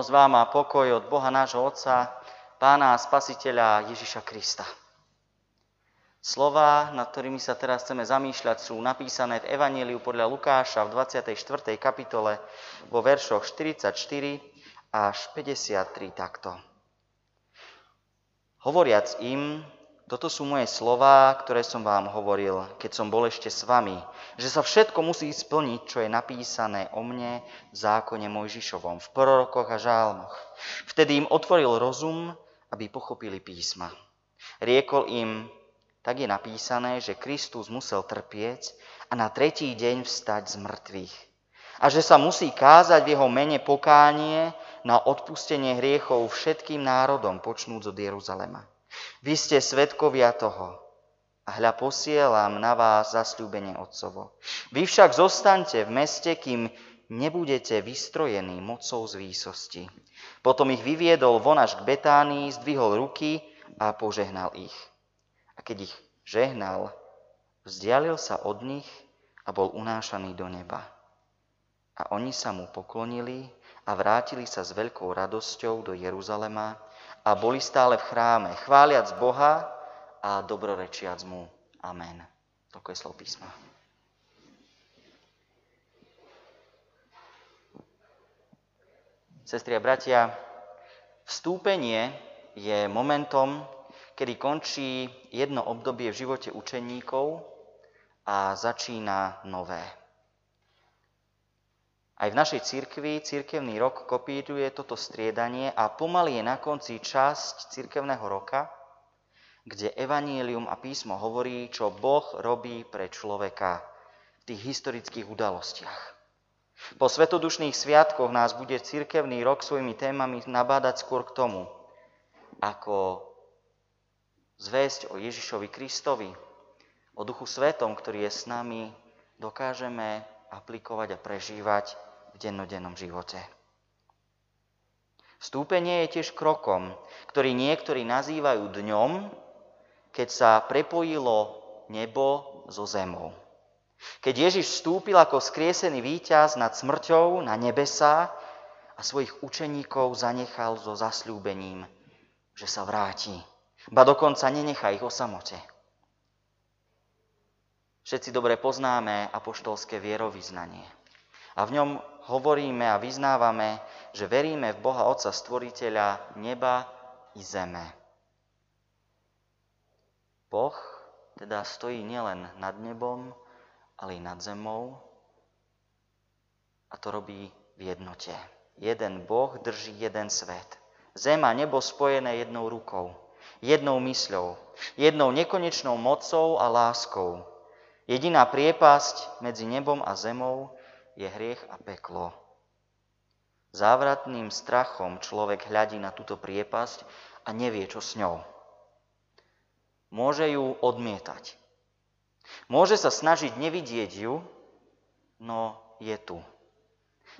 Milosť vám a pokoj od Boha nášho Otca, Pána a Spasiteľa Ježiša Krista. Slova, nad ktorými sa teraz chceme zamýšľať, sú napísané v Evangeliu podľa Lukáša v 24. kapitole vo veršoch 44 až 53 takto. Hovoriac im, toto sú moje slova, ktoré som vám hovoril, keď som bol ešte s vami, že sa všetko musí splniť, čo je napísané o mne v zákone Mojžišovom, v prorokoch a žálmoch. Vtedy im otvoril rozum, aby pochopili písma. Riekol im, tak je napísané, že Kristus musel trpieť a na tretí deň vstať z mŕtvych. A že sa musí kázať v jeho mene pokánie na odpustenie hriechov všetkým národom, počnúc od Jeruzalema. Vy ste svetkovia toho. A hľa posielam na vás zasľúbenie Otcovo. Vy však zostaňte v meste, kým nebudete vystrojení mocou z výsosti. Potom ich vyviedol von až k Betánii, zdvihol ruky a požehnal ich. A keď ich žehnal, vzdialil sa od nich a bol unášaný do neba. A oni sa mu poklonili a vrátili sa s veľkou radosťou do Jeruzalema a boli stále v chráme, chváliac Boha a dobrorečiac mu. Amen. Toľko je slov písma. Sestri a bratia, vstúpenie je momentom, kedy končí jedno obdobie v živote učeníkov a začína nové. Aj v našej cirkvi cirkevný rok kopíruje toto striedanie a pomaly je na konci časť cirkevného roka, kde evanílium a písmo hovorí, čo Boh robí pre človeka v tých historických udalostiach. Po svetodušných sviatkoch nás bude cirkevný rok svojimi témami nabádať skôr k tomu, ako zväzť o Ježišovi Kristovi, o Duchu Svetom, ktorý je s nami, dokážeme aplikovať a prežívať dennodennom živote. Vstúpenie je tiež krokom, ktorý niektorí nazývajú dňom, keď sa prepojilo nebo so zemou. Keď Ježiš vstúpil ako skriesený víťaz nad smrťou na nebesa a svojich učeníkov zanechal so zasľúbením, že sa vráti. Ba dokonca nenechá ich o samote. Všetci dobre poznáme apoštolské vierovýznanie. A v ňom hovoríme a vyznávame, že veríme v Boha Otca Stvoriteľa neba i zeme. Boh teda stojí nielen nad nebom, ale i nad zemou a to robí v jednote. Jeden Boh drží jeden svet. Zem a nebo spojené jednou rukou, jednou mysľou, jednou nekonečnou mocou a láskou. Jediná priepasť medzi nebom a zemou je hriech a peklo. Závratným strachom človek hľadí na túto priepasť a nevie, čo s ňou. Môže ju odmietať. Môže sa snažiť nevidieť ju, no je tu.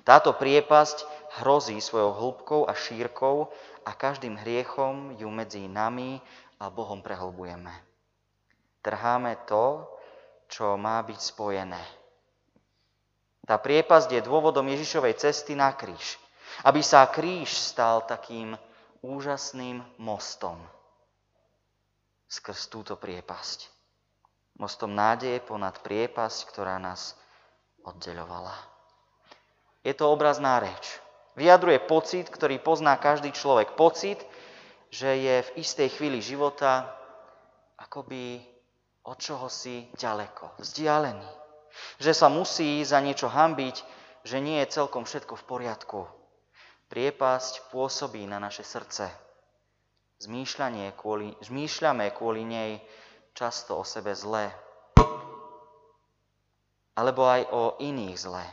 Táto priepasť hrozí svojou hĺbkou a šírkou a každým hriechom ju medzi nami a Bohom prehlbujeme. Trháme to, čo má byť spojené. Tá priepasť je dôvodom Ježišovej cesty na kríž. Aby sa kríž stal takým úžasným mostom skrz túto priepasť. Mostom nádeje ponad priepasť, ktorá nás oddeľovala. Je to obrazná reč. Vyjadruje pocit, ktorý pozná každý človek. Pocit, že je v istej chvíli života akoby od čoho si ďaleko, vzdialený. Že sa musí za niečo hambiť, že nie je celkom všetko v poriadku. Priepasť pôsobí na naše srdce. Zmýšľanie kvôli, zmýšľame kvôli nej často o sebe zlé. Alebo aj o iných zlé.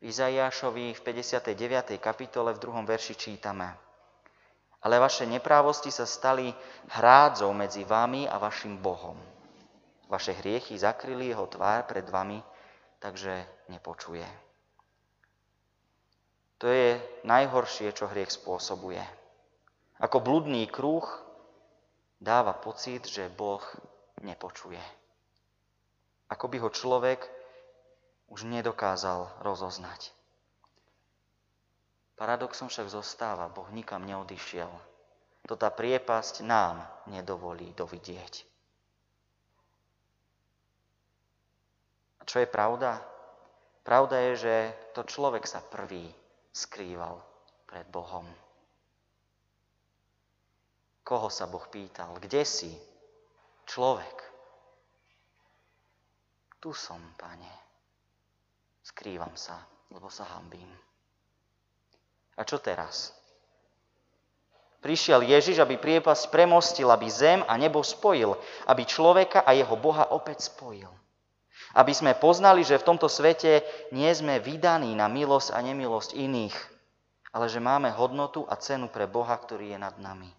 V Izaiášovi v 59. kapitole v druhom verši čítame Ale vaše neprávosti sa stali hrádzou medzi vami a vašim Bohom. Vaše hriechy zakryli jeho tvár pred vami, takže nepočuje. To je najhoršie, čo hriech spôsobuje. Ako bludný kruh dáva pocit, že Boh nepočuje. Ako by ho človek už nedokázal rozoznať. Paradoxom však zostáva, Boh nikam neodišiel. To tá priepasť nám nedovolí dovidieť. A čo je pravda? Pravda je, že to človek sa prvý skrýval pred Bohom. Koho sa Boh pýtal? Kde si? Človek. Tu som, pane. Skrývam sa, lebo sa hambím. A čo teraz? Prišiel Ježiš, aby priepasť premostil, aby zem a nebo spojil, aby človeka a jeho Boha opäť spojil. Aby sme poznali, že v tomto svete nie sme vydaní na milosť a nemilosť iných, ale že máme hodnotu a cenu pre Boha, ktorý je nad nami.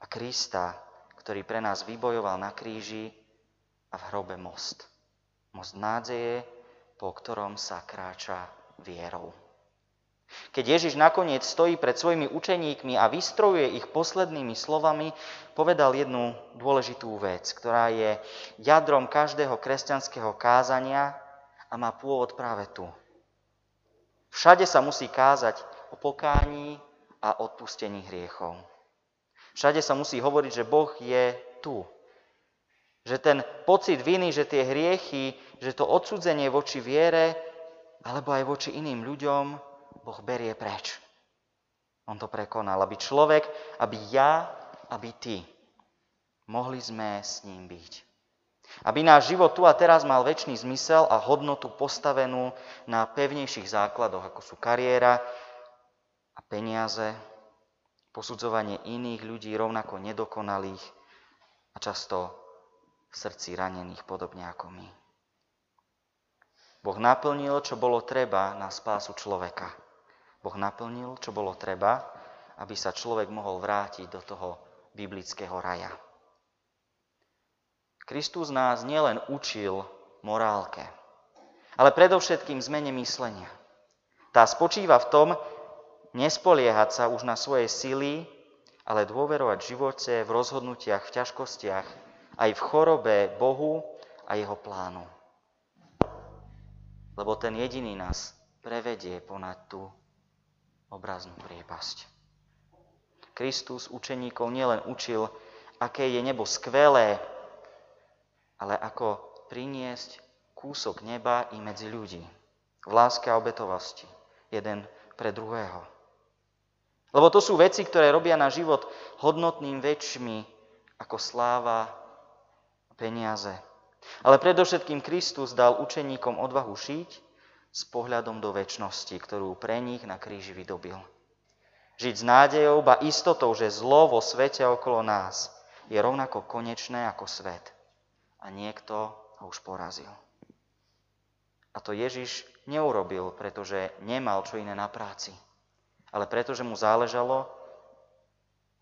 A Krista, ktorý pre nás vybojoval na kríži a v hrobe most. Most nádeje, po ktorom sa kráča vierou. Keď Ježiš nakoniec stojí pred svojimi učeníkmi a vystrojuje ich poslednými slovami, povedal jednu dôležitú vec, ktorá je jadrom každého kresťanského kázania a má pôvod práve tu. Všade sa musí kázať o pokání a odpustení hriechov. Všade sa musí hovoriť, že Boh je tu. Že ten pocit viny, že tie hriechy, že to odsudzenie voči viere, alebo aj voči iným ľuďom, Boh berie preč. On to prekonal, aby človek, aby ja, aby ty mohli sme s ním byť. Aby náš život tu a teraz mal väčší zmysel a hodnotu postavenú na pevnejších základoch, ako sú kariéra a peniaze, posudzovanie iných ľudí rovnako nedokonalých a často v srdci ranených podobne ako my. Boh naplnil, čo bolo treba na spásu človeka. Boh naplnil, čo bolo treba, aby sa človek mohol vrátiť do toho biblického raja. Kristus nás nielen učil morálke, ale predovšetkým zmene myslenia. Tá spočíva v tom, nespoliehať sa už na svoje sily, ale dôverovať v živote, v rozhodnutiach, v ťažkostiach, aj v chorobe Bohu a jeho plánu. Lebo ten jediný nás prevedie ponad tú obraznú priepasť. Kristus učeníkov nielen učil, aké je nebo skvelé, ale ako priniesť kúsok neba i medzi ľudí. V láske a obetovosti. Jeden pre druhého. Lebo to sú veci, ktoré robia na život hodnotným väčšmi ako sláva a peniaze. Ale predovšetkým Kristus dal učeníkom odvahu šiť s pohľadom do väčšnosti, ktorú pre nich na kríži vydobil. Žiť s nádejou, ba istotou, že zlo vo svete okolo nás je rovnako konečné ako svet. A niekto ho už porazil. A to Ježiš neurobil, pretože nemal čo iné na práci, ale pretože mu záležalo,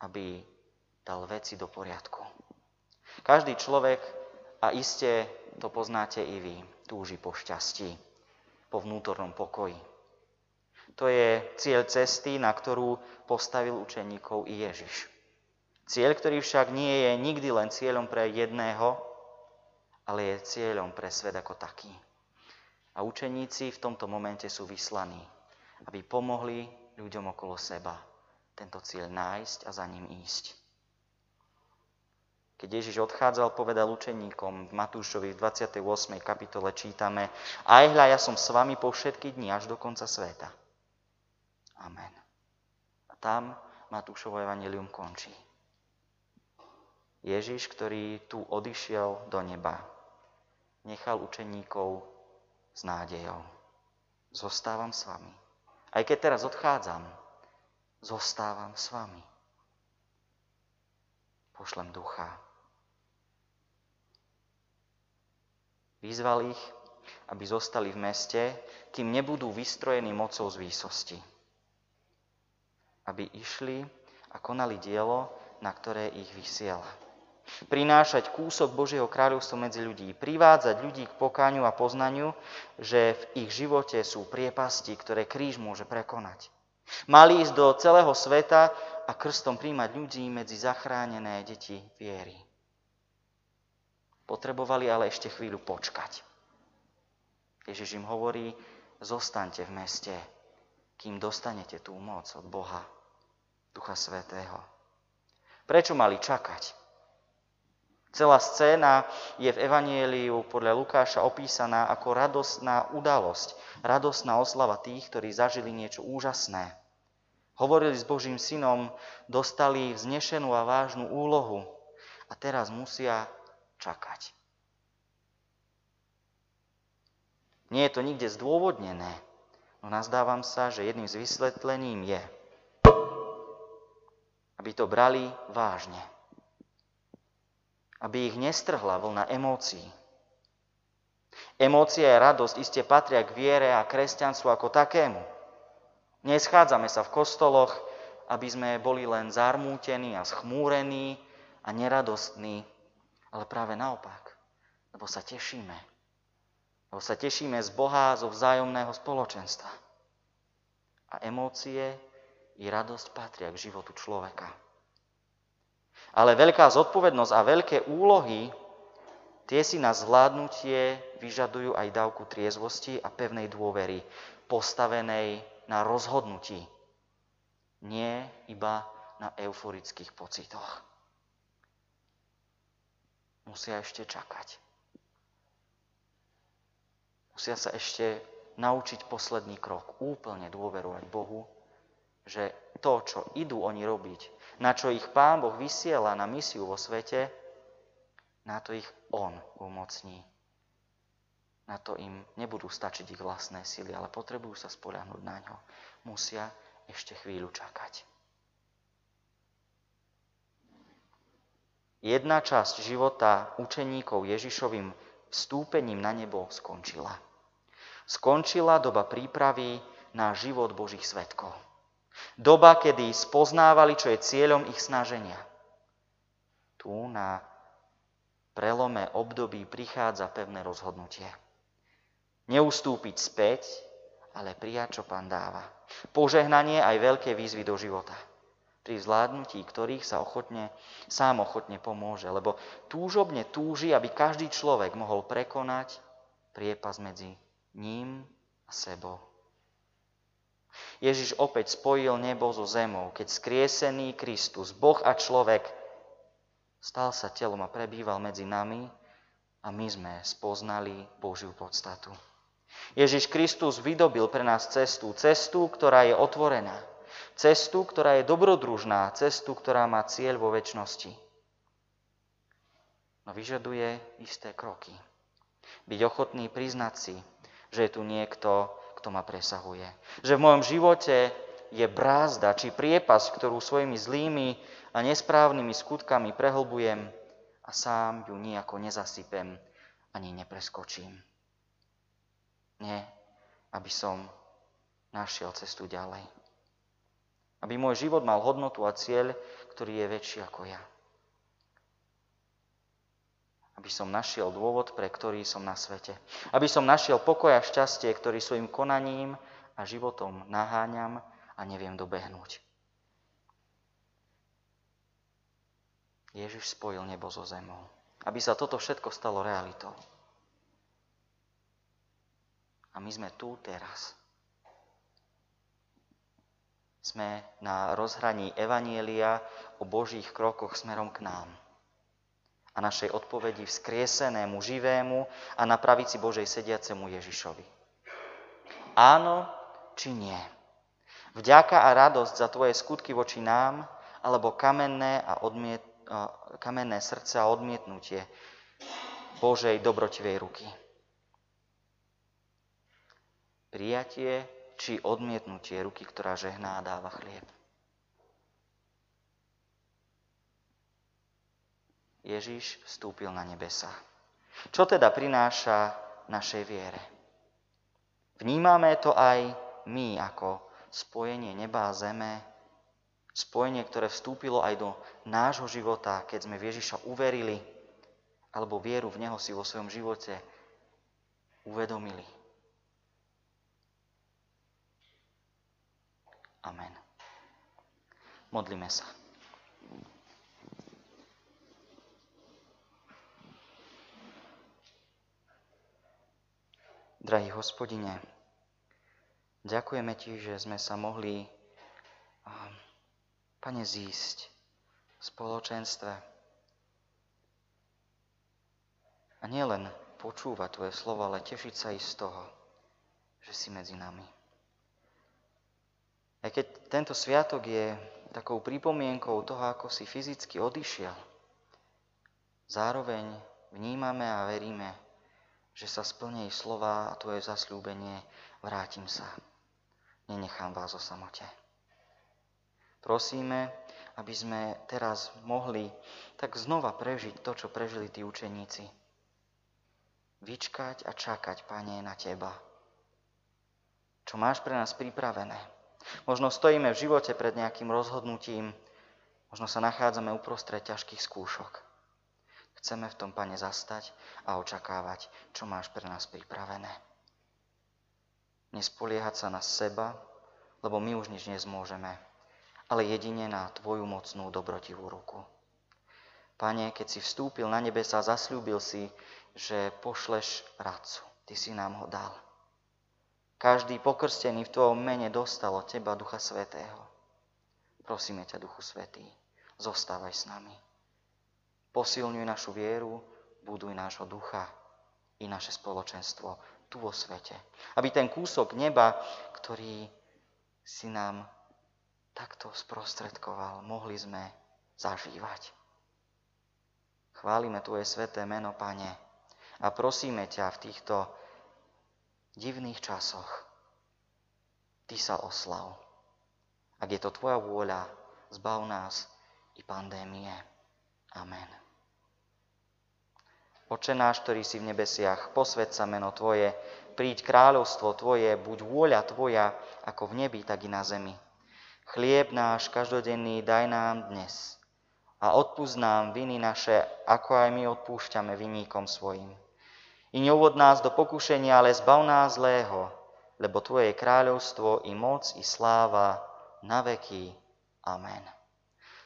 aby dal veci do poriadku. Každý človek, a iste to poznáte i vy, túži po šťastí po vnútornom pokoji. To je cieľ cesty, na ktorú postavil učeníkov i Ježiš. Cieľ, ktorý však nie je nikdy len cieľom pre jedného, ale je cieľom pre svet ako taký. A učeníci v tomto momente sú vyslaní, aby pomohli ľuďom okolo seba tento cieľ nájsť a za ním ísť. Keď Ježiš odchádzal, povedal učeníkom v Matúšovi v 28. kapitole čítame Aj hľa, ja som s vami po všetky dni až do konca sveta. Amen. A tam Matúšovo evanelium končí. Ježiš, ktorý tu odišiel do neba, nechal učeníkov s nádejou. Zostávam s vami. Aj keď teraz odchádzam, zostávam s vami. Pošlem ducha, Vyzval ich, aby zostali v meste, kým nebudú vystrojení mocou z výsosti. Aby išli a konali dielo, na ktoré ich vysiela. Prinášať kúsok Božieho kráľovstva medzi ľudí, privádzať ľudí k pokáňu a poznaniu, že v ich živote sú priepasti, ktoré kríž môže prekonať. Mali ísť do celého sveta a krstom príjmať ľudí medzi zachránené deti viery. Potrebovali ale ešte chvíľu počkať. Ježiš im hovorí, zostaňte v meste, kým dostanete tú moc od Boha, Ducha Svetého. Prečo mali čakať? Celá scéna je v Evanieliu podľa Lukáša opísaná ako radostná udalosť, radostná oslava tých, ktorí zažili niečo úžasné. Hovorili s Božím synom, dostali vznešenú a vážnu úlohu a teraz musia čakať. Nie je to nikde zdôvodnené, no nazdávam sa, že jedným z vysvetlením je, aby to brali vážne. Aby ich nestrhla vlna emócií. Emócie a radosť iste patria k viere a kresťanstvu ako takému. Neschádzame sa v kostoloch, aby sme boli len zarmútení a schmúrení a neradostní, ale práve naopak, lebo sa tešíme. Lebo sa tešíme z Boha, zo vzájomného spoločenstva. A emócie i radosť patria k životu človeka. Ale veľká zodpovednosť a veľké úlohy, tie si na zvládnutie vyžadujú aj dávku triezvosti a pevnej dôvery, postavenej na rozhodnutí, nie iba na euforických pocitoch. Musia ešte čakať. Musia sa ešte naučiť posledný krok, úplne dôverovať Bohu že to, čo idú oni robiť, na čo ich Pán Boh vysiela na misiu vo svete, na to ich On umocní. Na to im nebudú stačiť ich vlastné sily, ale potrebujú sa spoľahnúť na ňo. Musia ešte chvíľu čakať. Jedna časť života učeníkov Ježišovým vstúpením na nebo skončila. Skončila doba prípravy na život Božích svetkov. Doba, kedy spoznávali, čo je cieľom ich snaženia. Tu na prelome období prichádza pevné rozhodnutie. Neustúpiť späť, ale prijať, čo pán dáva. Požehnanie aj veľké výzvy do života, pri zvládnutí ktorých sa ochotne, sám ochotne pomôže, lebo túžobne túži, aby každý človek mohol prekonať priepas medzi ním a sebou. Ježiš opäť spojil nebo so zemou, keď skriesený Kristus, Boh a človek, stal sa telom a prebýval medzi nami a my sme spoznali Božiu podstatu. Ježiš Kristus vydobil pre nás cestu, cestu, ktorá je otvorená, cestu, ktorá je dobrodružná, cestu, ktorá má cieľ vo väčšnosti. No vyžaduje isté kroky. Byť ochotný priznať si, že je tu niekto, kto ma presahuje. Že v mojom živote je brázda či priepas, ktorú svojimi zlými a nesprávnymi skutkami prehlbujem a sám ju nejako nezasypem ani nepreskočím. Nie, aby som našiel cestu ďalej. Aby môj život mal hodnotu a cieľ, ktorý je väčší ako ja aby som našiel dôvod, pre ktorý som na svete. Aby som našiel pokoj a šťastie, ktorý svojim konaním a životom naháňam a neviem dobehnúť. Ježiš spojil nebo so zemou, aby sa toto všetko stalo realitou. A my sme tu teraz. Sme na rozhraní Evanielia o Božích krokoch smerom k nám a našej odpovedi vzkriesenému, živému a na pravici Božej sediacemu Ježišovi. Áno či nie? Vďaka a radosť za tvoje skutky voči nám, alebo kamenné, a odmiet, kamenné srdce a odmietnutie Božej dobrotivej ruky. Prijatie či odmietnutie ruky, ktorá žehná a dáva chlieb. Ježiš vstúpil na nebesa. Čo teda prináša našej viere? Vnímame to aj my ako spojenie neba a zeme, spojenie, ktoré vstúpilo aj do nášho života, keď sme v Ježiša uverili, alebo vieru v Neho si vo svojom živote uvedomili. Amen. Modlíme sa. Drahý hospodine, Ďakujeme Ti, že sme sa mohli, Pane, zísť v spoločenstve. A nielen počúvať Tvoje slovo, ale tešiť sa i z toho, že si medzi nami. Aj keď tento sviatok je takou pripomienkou toho, ako si fyzicky odišiel, zároveň vnímame a veríme, že sa splní slova a tvoje zasľúbenie, vrátim sa. Nenechám vás o samote. Prosíme, aby sme teraz mohli tak znova prežiť to, čo prežili tí učeníci. Vyčkať a čakať, Pane, na Teba. Čo máš pre nás pripravené. Možno stojíme v živote pred nejakým rozhodnutím, možno sa nachádzame uprostred ťažkých skúšok. Chceme v tom, Pane, zastať a očakávať, čo máš pre nás pripravené. Nespoliehať sa na seba, lebo my už nič nezmôžeme, ale jedine na Tvoju mocnú dobrotivú ruku. Pane, keď si vstúpil na nebesa, zasľúbil si, že pošleš radcu. Ty si nám ho dal. Každý pokrstený v Tvojom mene dostal od Teba Ducha Svetého. Prosíme ťa, Duchu Svetý, zostávaj s nami. Posilňuj našu vieru, buduj nášho ducha i naše spoločenstvo tu vo svete. Aby ten kúsok neba, ktorý si nám takto sprostredkoval, mohli sme zažívať. Chválime Tvoje sveté meno, Pane, a prosíme ťa v týchto divných časoch. Ty sa oslav. Ak je to Tvoja vôľa, zbav nás i pandémie. Amen. Oče náš, ktorý si v nebesiach, posved sa meno Tvoje, príď kráľovstvo Tvoje, buď vôľa Tvoja, ako v nebi, tak i na zemi. Chlieb náš každodenný daj nám dnes a odpúsť nám viny naše, ako aj my odpúšťame viníkom svojim i neuvod nás do pokušenia, ale zbav nás zlého, lebo Tvoje je kráľovstvo i moc i sláva na veky. Amen.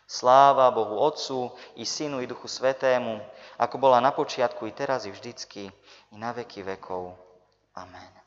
Sláva Bohu Otcu i Synu i Duchu Svetému, ako bola na počiatku i teraz i vždycky i na veky vekov. Amen.